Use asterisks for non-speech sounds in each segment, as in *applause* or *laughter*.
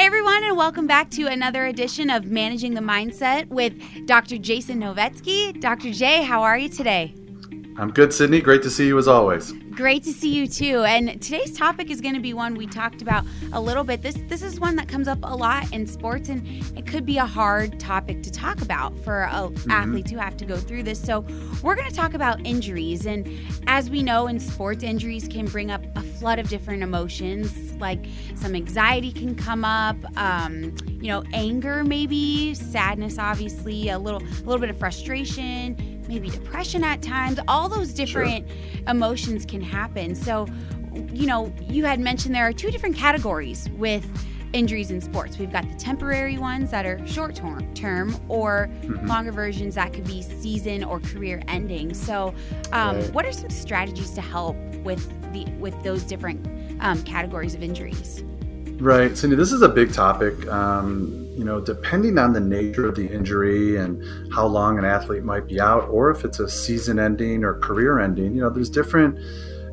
Hey, everyone, and welcome back to another edition of Managing the Mindset with Dr. Jason Novetsky. Dr. J, how are you today? I'm good, Sydney. Great to see you as always. Great to see you too. And today's topic is going to be one we talked about a little bit. This this is one that comes up a lot in sports, and it could be a hard topic to talk about for a mm-hmm. athletes who have to go through this. So we're going to talk about injuries, and as we know, in sports, injuries can bring up a flood of different emotions. Like some anxiety can come up, um, you know, anger, maybe sadness, obviously, a little a little bit of frustration maybe depression at times. All those different sure. emotions can happen. So, you know, you had mentioned there are two different categories with injuries in sports. We've got the temporary ones that are short term or mm-hmm. longer versions that could be season or career ending. So, um, right. what are some strategies to help with the with those different um, categories of injuries? Right, Sydney. This is a big topic. Um, you know, depending on the nature of the injury and how long an athlete might be out, or if it's a season ending or career ending, you know, there's different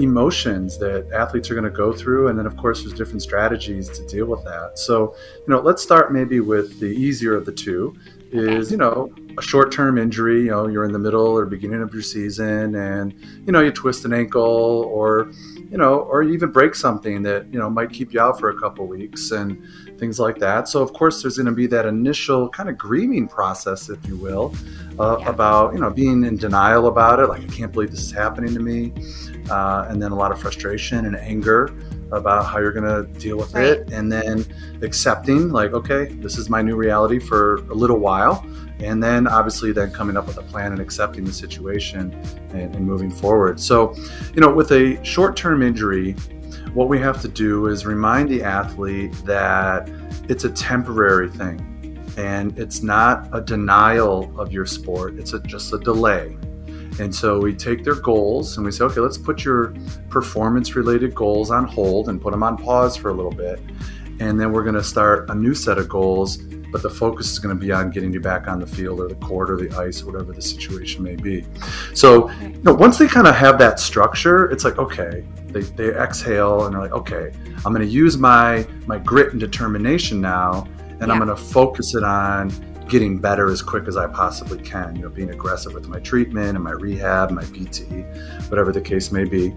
emotions that athletes are going to go through. And then, of course, there's different strategies to deal with that. So, you know, let's start maybe with the easier of the two is, you know, a short term injury. You know, you're in the middle or beginning of your season and, you know, you twist an ankle or, you know, or you even break something that, you know, might keep you out for a couple weeks. And, things like that. So of course, there's going to be that initial kind of grieving process, if you will, uh, yeah. about you know being in denial about it, like I can't believe this is happening to me, uh, and then a lot of frustration and anger about how you're going to deal with right. it, and then accepting like okay, this is my new reality for a little while. And then, obviously, then coming up with a plan and accepting the situation and, and moving forward. So, you know, with a short term injury, what we have to do is remind the athlete that it's a temporary thing and it's not a denial of your sport, it's a, just a delay. And so we take their goals and we say, okay, let's put your performance related goals on hold and put them on pause for a little bit. And then we're going to start a new set of goals but the focus is going to be on getting you back on the field or the court or the ice, whatever the situation may be. So, you know, once they kind of have that structure, it's like, okay, they, they exhale and they're like, okay, I'm going to use my my grit and determination now, and yeah. I'm going to focus it on getting better as quick as I possibly can. You know, being aggressive with my treatment and my rehab, my PT, whatever the case may be.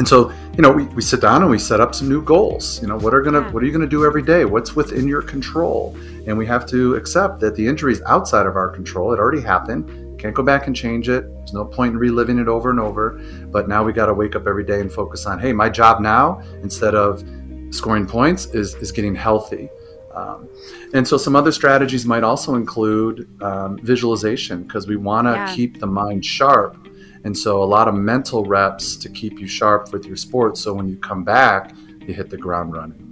And so, you know, we, we sit down and we set up some new goals. You know, what are gonna yeah. what are you gonna do every day? What's within your control? And we have to accept that the injury is outside of our control. It already happened. Can't go back and change it. There's no point in reliving it over and over. But now we got to wake up every day and focus on, hey, my job now, instead of scoring points, is, is getting healthy. Um, and so some other strategies might also include um, visualization because we want to yeah. keep the mind sharp. And so a lot of mental reps to keep you sharp with your sport. So when you come back, you hit the ground running.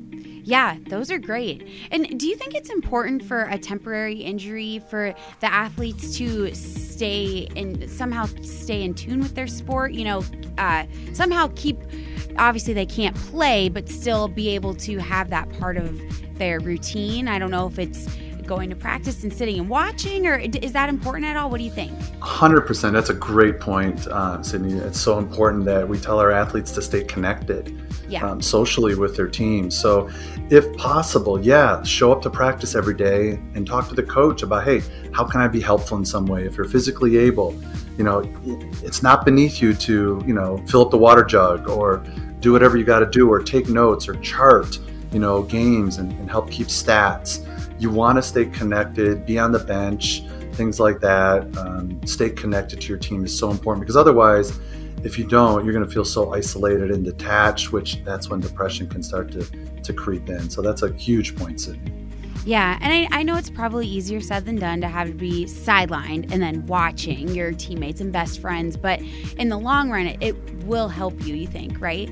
Yeah, those are great. And do you think it's important for a temporary injury for the athletes to stay and somehow stay in tune with their sport? You know, uh, somehow keep. Obviously, they can't play, but still be able to have that part of their routine. I don't know if it's going to practice and sitting and watching, or is that important at all? What do you think? 100%. That's a great point, uh, Sydney. It's so important that we tell our athletes to stay connected yeah. um, socially with their team. So, if possible, yeah, show up to practice every day and talk to the coach about, hey, how can I be helpful in some way? If you're physically able, you know, it's not beneath you to, you know, fill up the water jug or do whatever you got to do or take notes or chart, you know, games and, and help keep stats you want to stay connected, be on the bench, things like that. Um, stay connected to your team is so important because otherwise, if you don't, you're going to feel so isolated and detached, which that's when depression can start to, to creep in. So that's a huge point, Sydney. Yeah, and I, I know it's probably easier said than done to have to be sidelined and then watching your teammates and best friends, but in the long run, it, it will help you, you think, right?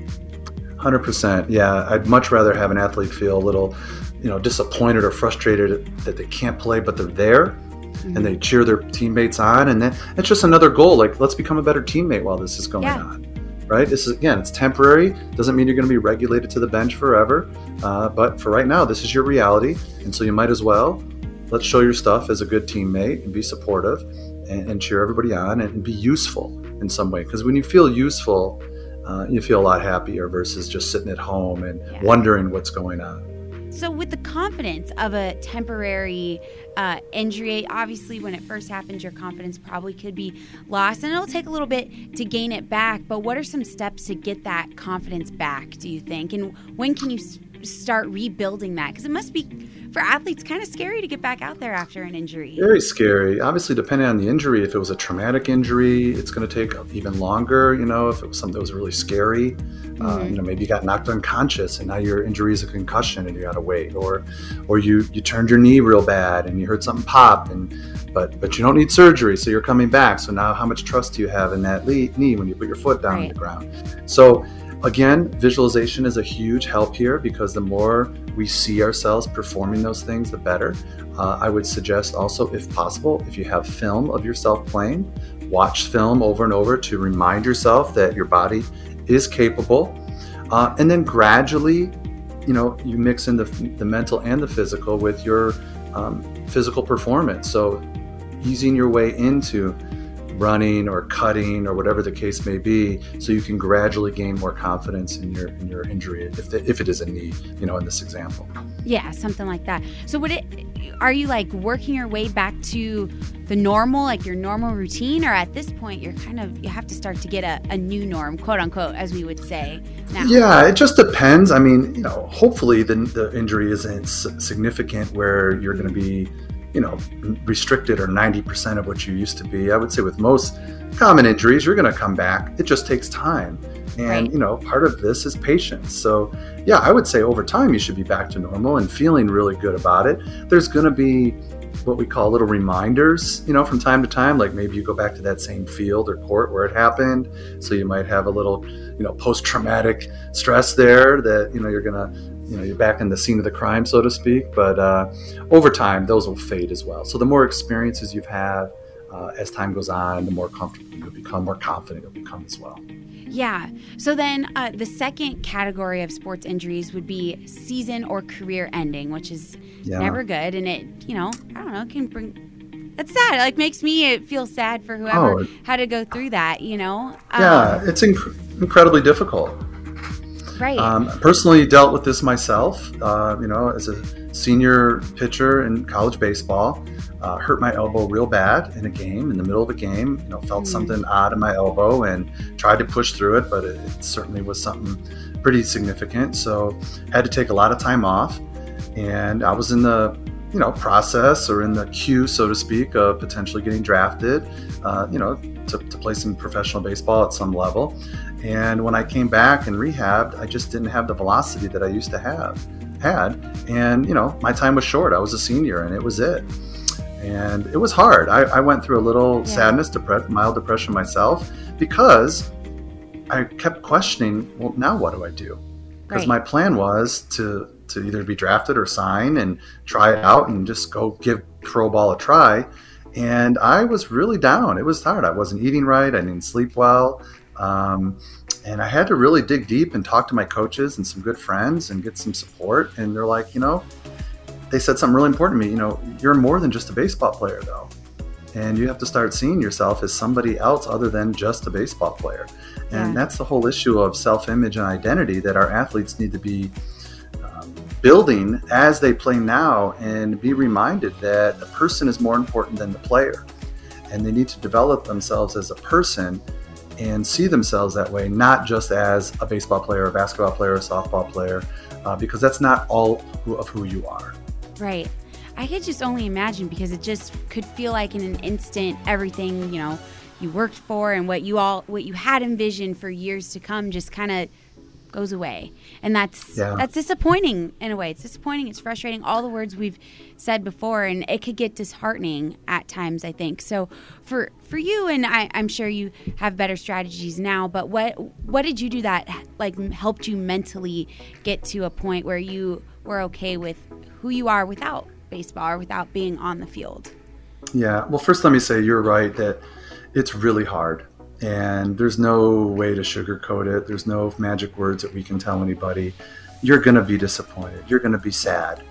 100%. Yeah, I'd much rather have an athlete feel a little you know disappointed or frustrated that they can't play but they're there mm-hmm. and they cheer their teammates on and then it's just another goal like let's become a better teammate while this is going yeah. on right this is again it's temporary doesn't mean you're going to be regulated to the bench forever uh, but for right now this is your reality and so you might as well let's show your stuff as a good teammate and be supportive and, and cheer everybody on and, and, be useful in some way because when you feel useful uh, you feel a lot happier versus just sitting at home and yeah. wondering what's going on So, with the confidence of a temporary uh, injury, obviously, when it first happens, your confidence probably could be lost, and it'll take a little bit to gain it back. But what are some steps to get that confidence back, do you think? And when can you start rebuilding that? Because it must be for athletes kind of scary to get back out there after an injury. Very scary. Obviously, depending on the injury, if it was a traumatic injury, it's going to take even longer. You know, if it was something that was really scary, uh, mm-hmm. uh, you know, maybe you got knocked unconscious and now your injury is a concussion and you got to wait, or or you you turned your knee real bad and you heard something pop and but but you don't need surgery, so you're coming back. So now, how much trust do you have in that knee when you put your foot down right. on the ground? So Again, visualization is a huge help here because the more we see ourselves performing those things, the better. Uh, I would suggest also, if possible, if you have film of yourself playing, watch film over and over to remind yourself that your body is capable. Uh, and then gradually, you know, you mix in the, the mental and the physical with your um, physical performance. So, easing your way into running or cutting or whatever the case may be, so you can gradually gain more confidence in your in your injury if the, if it is a knee, you know, in this example. Yeah, something like that. So would it? Are you like working your way back to the normal, like your normal routine, or at this point you're kind of you have to start to get a, a new norm, quote unquote, as we would say now? Yeah, it just depends. I mean, you know, hopefully the the injury isn't significant where you're going to be you know restricted or 90% of what you used to be i would say with most common injuries you're going to come back. It just takes time. And right. you know part of this is patience. So yeah i would say over time you should be back to normal and feeling really good about it. There's going to be what we call little reminders you know from time to time like maybe you go back to that same field or court where it happened. So you might have a little you know post-traumatic stress there that you know you're going to you know you're back in the scene of the crime, so to speak. But uh, over time, those will fade as well. So the more experiences you've had uh, as time goes on, the more comfortable you'll become, more confident you'll become as well. Yeah. So then uh, the second category of sports injuries would be season or career ending, which is yeah. never good. And it, you know, I don't know, it can bring. That's sad. It, like makes me feel sad for whoever oh, had to go through that. You know. Yeah, um, it's inc- incredibly difficult. Right. Um, personally dealt with this myself. Uh, you know, as a senior pitcher in college baseball, uh, hurt my elbow real bad in a game. In the middle of a game, you know, felt mm. something odd in my elbow and tried to push through it, but it, it certainly was something pretty significant. So had to take a lot of time off, and I was in the you know process or in the queue, so to speak, of potentially getting drafted. Uh, you know, to, to play some professional baseball at some level. And when I came back and rehabbed, I just didn't have the velocity that I used to have had. And you know, my time was short. I was a senior, and it was it. And it was hard. I, I went through a little yeah. sadness, depre- mild depression myself, because I kept questioning. Well, now what do I do? Because right. my plan was to to either be drafted or sign and try it out and just go give pro ball a try. And I was really down. It was hard. I wasn't eating right. I didn't sleep well. Um, and I had to really dig deep and talk to my coaches and some good friends and get some support. And they're like, you know, they said something really important to me. You know, you're more than just a baseball player, though. And you have to start seeing yourself as somebody else other than just a baseball player. And yeah. that's the whole issue of self image and identity that our athletes need to be um, building as they play now and be reminded that the person is more important than the player. And they need to develop themselves as a person and see themselves that way, not just as a baseball player, a basketball player, a softball player, uh, because that's not all who, of who you are. Right. I could just only imagine because it just could feel like in an instant everything you know you worked for and what you all what you had envisioned for years to come just kind of goes away. And that's yeah. that's disappointing in a way. It's disappointing. It's frustrating. All the words we've said before and it could get disheartening at times i think. So for for you and I, i'm sure you have better strategies now but what what did you do that like helped you mentally get to a point where you were okay with who you are without baseball or without being on the field? Yeah. Well first let me say you're right that it's really hard and there's no way to sugarcoat it. There's no magic words that we can tell anybody. You're going to be disappointed. You're going to be sad.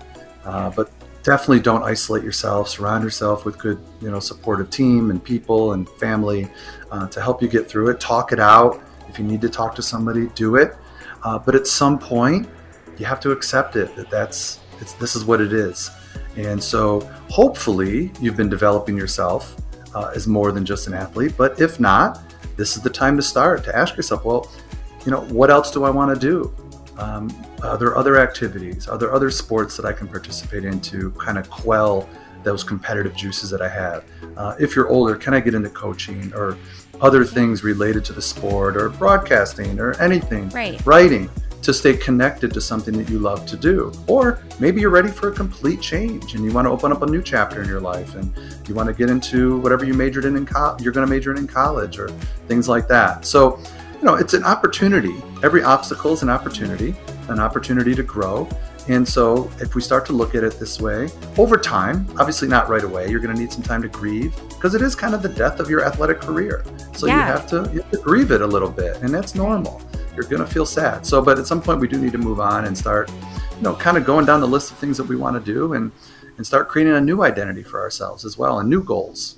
Uh, but definitely don't isolate yourself. Surround yourself with good, you know, supportive team and people and family uh, to help you get through it. Talk it out. If you need to talk to somebody, do it. Uh, but at some point, you have to accept it that that's this is what it is. And so hopefully you've been developing yourself uh, as more than just an athlete. But if not, this is the time to start to ask yourself, well, you know, what else do I want to do? Um, are there other activities? Are there other sports that I can participate in to kind of quell those competitive juices that I have? Uh, if you're older, can I get into coaching or other things related to the sport or broadcasting or anything? Right. Writing to stay connected to something that you love to do. Or maybe you're ready for a complete change and you want to open up a new chapter in your life and you want to get into whatever you majored in in co- you're going to major in in college or things like that. So, you know, it's an opportunity. Every obstacle is an opportunity, an opportunity to grow. And so, if we start to look at it this way, over time, obviously not right away, you're going to need some time to grieve because it is kind of the death of your athletic career. So Yeah. you have to you have to grieve it a little bit, and that's normal. You're going to feel sad. So, but at some point, we do need to move on and start, you know, kind of going down the list of things that we want to do, and and start creating a new identity for ourselves as well, and new goals.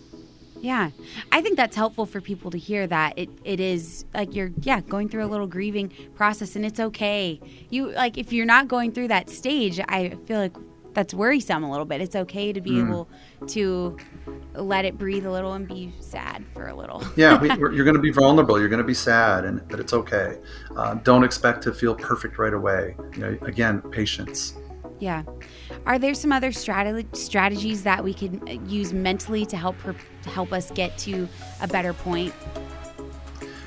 Yeah. I think that's helpful for people to hear that it, it is like you're yeah, going through a little grieving process and it's okay. You like if you're not going through that stage, I feel like that's worrisome a little bit. It's okay to be Mm. able to let it breathe a little and be sad for a little. Yeah, we, *laughs* we're, you're going to be vulnerable. You're going to be sad, and but it's okay. Uh, don't expect to feel perfect right away. You know, again, patience. Yeah. Are there some other strate- strategies that we can uh, use mentally to help to help us get to a better point?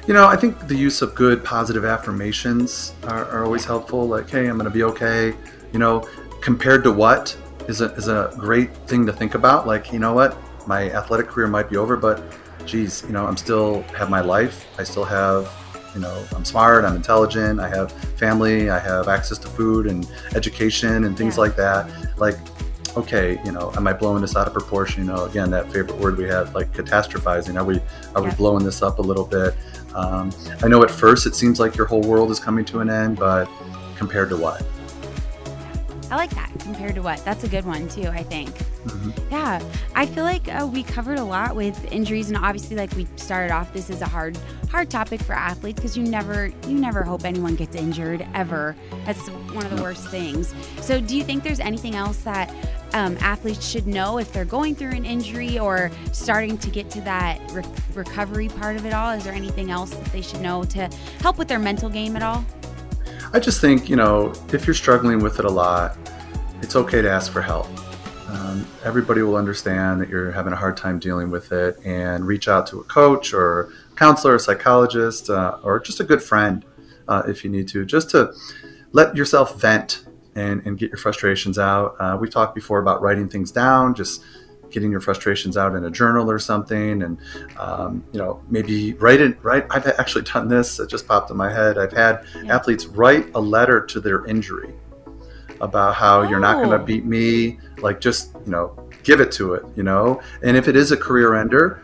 You know, I think the use of good positive affirmations are, are always helpful. Like, hey, I'm going to be okay. You know, compared to what is a, is a great thing to think about. Like, you know what, my athletic career might be over, but geez, you know, I'm still have my life. I still have, you know, I'm smart, I'm intelligent, I have family, I have access to food and education and things Yeah. like that. Like, okay, you know, am I blowing this out of proportion? You know, again, that favorite word we have, like catastrophizing. Are we are Yeah. we blowing this up a little bit? Um, I know at first it seems like your whole world is coming to an end, but compared to what? I like that compared to what? That's a good one too, I think. Mhm. Yeah, I feel like uh, we covered a lot with injuries, and obviously, like we started off, this is a hard, hard topic for athletes because you never, you never hope anyone gets injured ever. That's one of the worst things. So, do you think there's anything else that um, athletes should know if they're going through an injury or starting to get to that re- recovery part of it all? Is there anything else that they should know to help with their mental game at all? I just think, you know, if you're struggling with it a lot, it's okay to ask for help. Um, everybody will understand that you're having a hard time dealing with it and reach out to a coach or counselor, a psychologist, uh, or just a good friend uh, if you need to, just to let yourself vent and, and get your frustrations out. Uh, we've talked before about writing things down, just getting your frustrations out in a journal or something and um, you know maybe write it right i've actually done this it just popped in my head i've had Yeah. athletes write a letter to their injury about how you're not going Oh. to beat me like just you know give it to it you know and if it is a career ender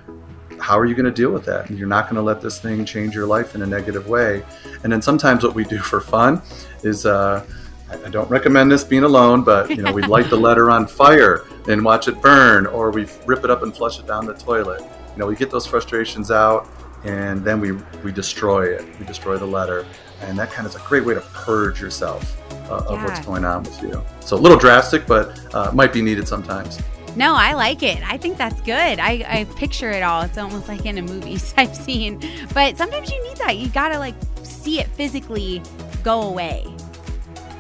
how are you going to deal with that you're not going to let this thing change your life in a negative way and then sometimes what we do for fun is uh, I- I don't recommend this being alone, but you know, we *laughs* light the letter on fire and watch it burn, or we rip it up and flush it down the toilet. You know, we get those frustrations out, and then we we destroy it. We destroy the letter, and that kind of is a great way to purge yourself uh, of what's going on with you. So a little drastic, but uh, might be needed sometimes. No, I like it. I think that's good. I, I picture it all. It's almost like in a movies *laughs* I've seen. But sometimes you need that. You gotta like see it physically go away.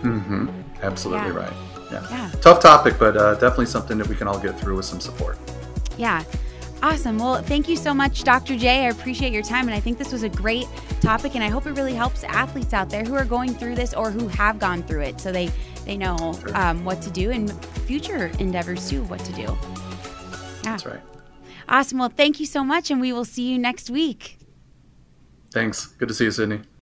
Mm-hmm. Absolutely Yeah. right. Yeah. Yeah. Tough topic, but uh, definitely something that we can all get through with some support. Yeah. Awesome. Well, thank you so much, Dr. J. I appreciate your time. And I think this was a great topic. And I hope it really helps athletes out there who are going through this or who have gone through it so they, they know um, what to do and future endeavors too, what to do. Yeah. That's right. Awesome. Well, thank you so much. And we will see you next week. Thanks. Good to see you, Sydney.